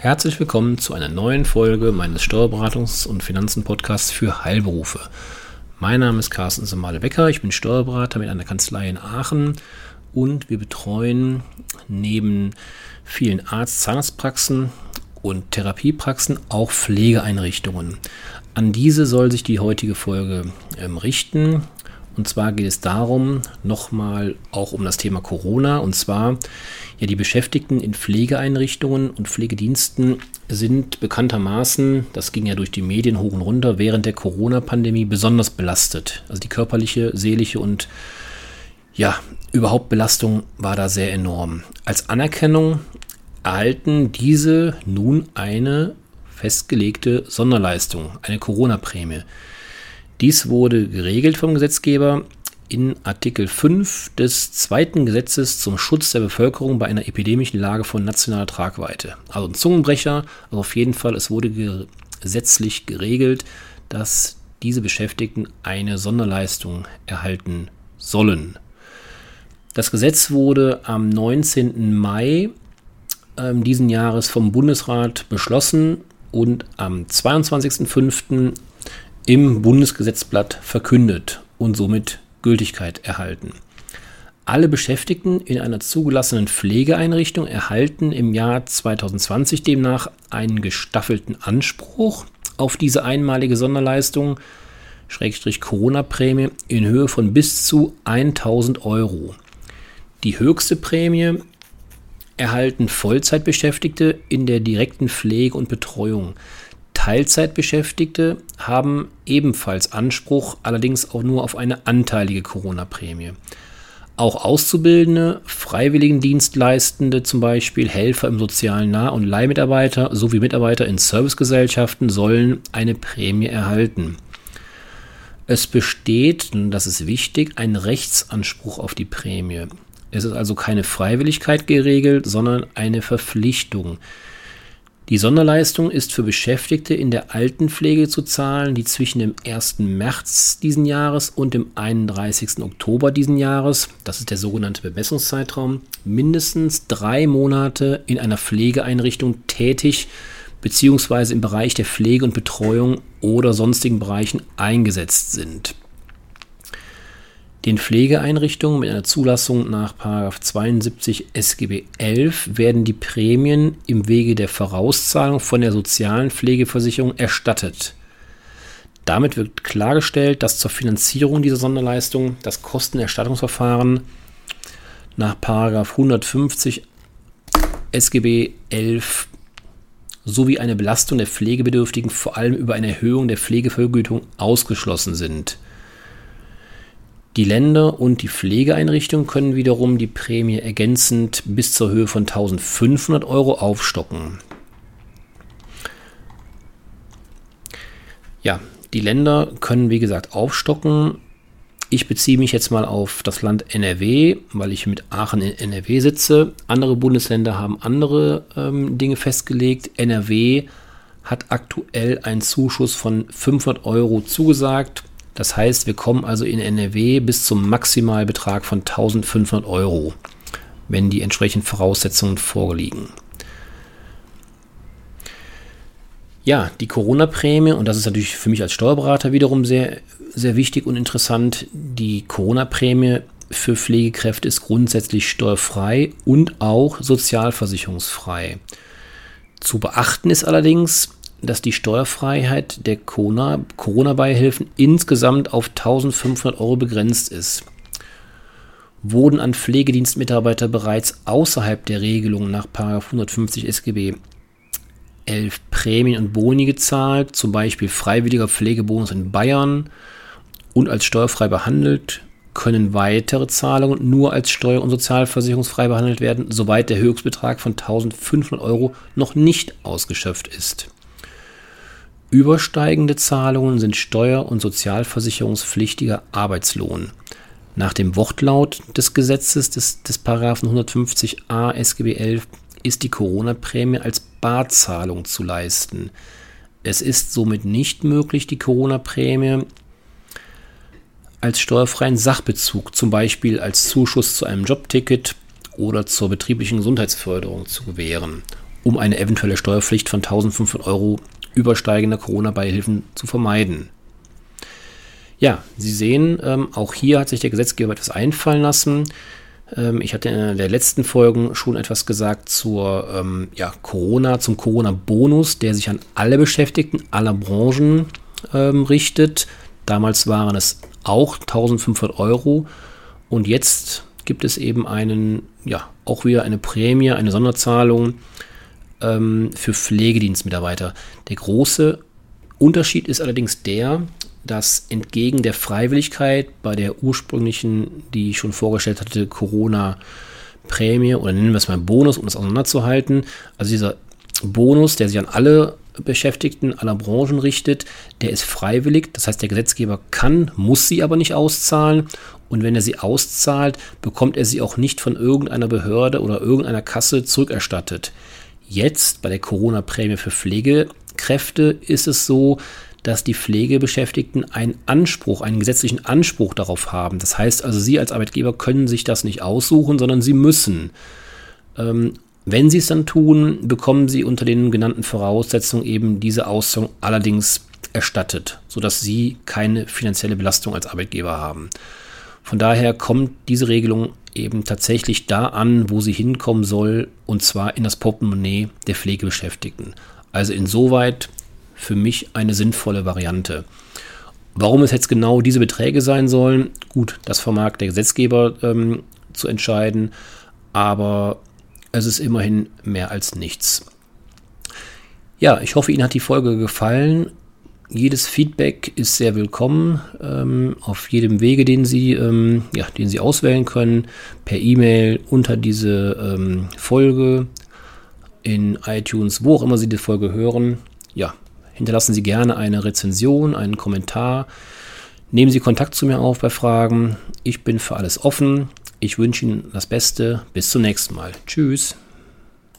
Herzlich willkommen zu einer neuen Folge meines Steuerberatungs- und Finanzen-Podcasts für Heilberufe. Mein Name ist Carsten Semale-Becker, ich bin Steuerberater mit einer Kanzlei in Aachen und wir betreuen neben vielen Arzt-, Zahnarztpraxen und Therapiepraxen auch Pflegeeinrichtungen. An diese soll sich die heutige Folge ähm, richten. Und zwar geht es darum, nochmal auch um das Thema Corona. Und zwar, ja, die Beschäftigten in Pflegeeinrichtungen und Pflegediensten sind bekanntermaßen, das ging ja durch die Medien hoch und runter, während der Corona-Pandemie besonders belastet. Also die körperliche, seelische und ja, überhaupt Belastung war da sehr enorm. Als Anerkennung erhalten diese nun eine festgelegte Sonderleistung, eine Corona-Prämie. Dies wurde geregelt vom Gesetzgeber in Artikel 5 des zweiten Gesetzes zum Schutz der Bevölkerung bei einer epidemischen Lage von nationaler Tragweite. Also ein Zungenbrecher, aber auf jeden Fall, es wurde gesetzlich geregelt, dass diese Beschäftigten eine Sonderleistung erhalten sollen. Das Gesetz wurde am 19. Mai äh, diesen Jahres vom Bundesrat beschlossen und am 22.05 im Bundesgesetzblatt verkündet und somit Gültigkeit erhalten. Alle Beschäftigten in einer zugelassenen Pflegeeinrichtung erhalten im Jahr 2020 demnach einen gestaffelten Anspruch auf diese einmalige Sonderleistung, Schrägstrich Corona-Prämie, in Höhe von bis zu 1000 Euro. Die höchste Prämie erhalten Vollzeitbeschäftigte in der direkten Pflege und Betreuung. Teilzeitbeschäftigte haben ebenfalls Anspruch, allerdings auch nur auf eine anteilige Corona-Prämie. Auch Auszubildende, Freiwilligendienstleistende, zum Beispiel Helfer im sozialen Nah- und Leihmitarbeiter sowie Mitarbeiter in Servicegesellschaften sollen eine Prämie erhalten. Es besteht, und das ist wichtig, ein Rechtsanspruch auf die Prämie. Es ist also keine Freiwilligkeit geregelt, sondern eine Verpflichtung. Die Sonderleistung ist für Beschäftigte in der Altenpflege zu zahlen, die zwischen dem 1. März diesen Jahres und dem 31. Oktober diesen Jahres, das ist der sogenannte Bemessungszeitraum, mindestens drei Monate in einer Pflegeeinrichtung tätig bzw. im Bereich der Pflege und Betreuung oder sonstigen Bereichen eingesetzt sind. Den Pflegeeinrichtungen mit einer Zulassung nach 72 SGB 11 werden die Prämien im Wege der Vorauszahlung von der sozialen Pflegeversicherung erstattet. Damit wird klargestellt, dass zur Finanzierung dieser Sonderleistung das Kostenerstattungsverfahren nach 150 SGB 11 sowie eine Belastung der Pflegebedürftigen vor allem über eine Erhöhung der Pflegevergütung ausgeschlossen sind. Die Länder und die Pflegeeinrichtungen können wiederum die Prämie ergänzend bis zur Höhe von 1500 Euro aufstocken. Ja, die Länder können wie gesagt aufstocken. Ich beziehe mich jetzt mal auf das Land NRW, weil ich mit Aachen in NRW sitze. Andere Bundesländer haben andere ähm, Dinge festgelegt. NRW hat aktuell einen Zuschuss von 500 Euro zugesagt. Das heißt, wir kommen also in NRW bis zum Maximalbetrag von 1500 Euro, wenn die entsprechenden Voraussetzungen vorliegen. Ja, die Corona-Prämie, und das ist natürlich für mich als Steuerberater wiederum sehr, sehr wichtig und interessant, die Corona-Prämie für Pflegekräfte ist grundsätzlich steuerfrei und auch sozialversicherungsfrei. Zu beachten ist allerdings, dass die Steuerfreiheit der Corona-Beihilfen insgesamt auf 1500 Euro begrenzt ist. Wurden an Pflegedienstmitarbeiter bereits außerhalb der Regelung nach 150 SGB 11 Prämien und Boni gezahlt, zum Beispiel freiwilliger Pflegebonus in Bayern und als steuerfrei behandelt, können weitere Zahlungen nur als steuer- und sozialversicherungsfrei behandelt werden, soweit der Höchstbetrag von 1500 Euro noch nicht ausgeschöpft ist. Übersteigende Zahlungen sind steuer- und sozialversicherungspflichtiger Arbeitslohn. Nach dem Wortlaut des Gesetzes des, des 150a SGB 11 ist die Corona-Prämie als Barzahlung zu leisten. Es ist somit nicht möglich, die Corona-Prämie als steuerfreien Sachbezug, zum Beispiel als Zuschuss zu einem Jobticket oder zur betrieblichen Gesundheitsförderung zu gewähren um eine eventuelle Steuerpflicht von 1500 Euro übersteigender Corona-Beihilfen zu vermeiden. Ja, Sie sehen, ähm, auch hier hat sich der Gesetzgeber etwas einfallen lassen. Ähm, ich hatte in der letzten Folge schon etwas gesagt zur ähm, ja, Corona, zum Corona-Bonus, der sich an alle Beschäftigten aller Branchen ähm, richtet. Damals waren es auch 1500 Euro und jetzt gibt es eben einen, ja, auch wieder eine Prämie, eine Sonderzahlung ähm, für Pflegedienstmitarbeiter. Der große Unterschied ist allerdings der, dass entgegen der Freiwilligkeit bei der ursprünglichen, die ich schon vorgestellt hatte, Corona-Prämie oder nennen wir es mal Bonus, um das auseinanderzuhalten, also dieser Bonus, der sich an alle Beschäftigten aller Branchen richtet, der ist freiwillig. Das heißt, der Gesetzgeber kann, muss sie aber nicht auszahlen. Und wenn er sie auszahlt, bekommt er sie auch nicht von irgendeiner Behörde oder irgendeiner Kasse zurückerstattet. Jetzt bei der Corona-Prämie für Pflegekräfte ist es so, dass die Pflegebeschäftigten einen Anspruch, einen gesetzlichen Anspruch darauf haben. Das heißt also, Sie als Arbeitgeber können sich das nicht aussuchen, sondern Sie müssen. Ähm, wenn Sie es dann tun, bekommen Sie unter den genannten Voraussetzungen eben diese Auszahlung allerdings erstattet, sodass Sie keine finanzielle Belastung als Arbeitgeber haben. Von daher kommt diese Regelung eben tatsächlich da an, wo sie hinkommen soll, und zwar in das Portemonnaie der Pflegebeschäftigten. Also insoweit für mich eine sinnvolle Variante. Warum es jetzt genau diese Beträge sein sollen, gut, das vermag der Gesetzgeber ähm, zu entscheiden, aber es ist immerhin mehr als nichts. Ja, ich hoffe, Ihnen hat die Folge gefallen. Jedes Feedback ist sehr willkommen ähm, auf jedem Wege, den Sie, ähm, ja, den Sie auswählen können, per E-Mail unter diese ähm, Folge in iTunes, wo auch immer Sie die Folge hören. Ja, Hinterlassen Sie gerne eine Rezension, einen Kommentar. Nehmen Sie Kontakt zu mir auf bei Fragen. Ich bin für alles offen. Ich wünsche Ihnen das Beste. Bis zum nächsten Mal. Tschüss.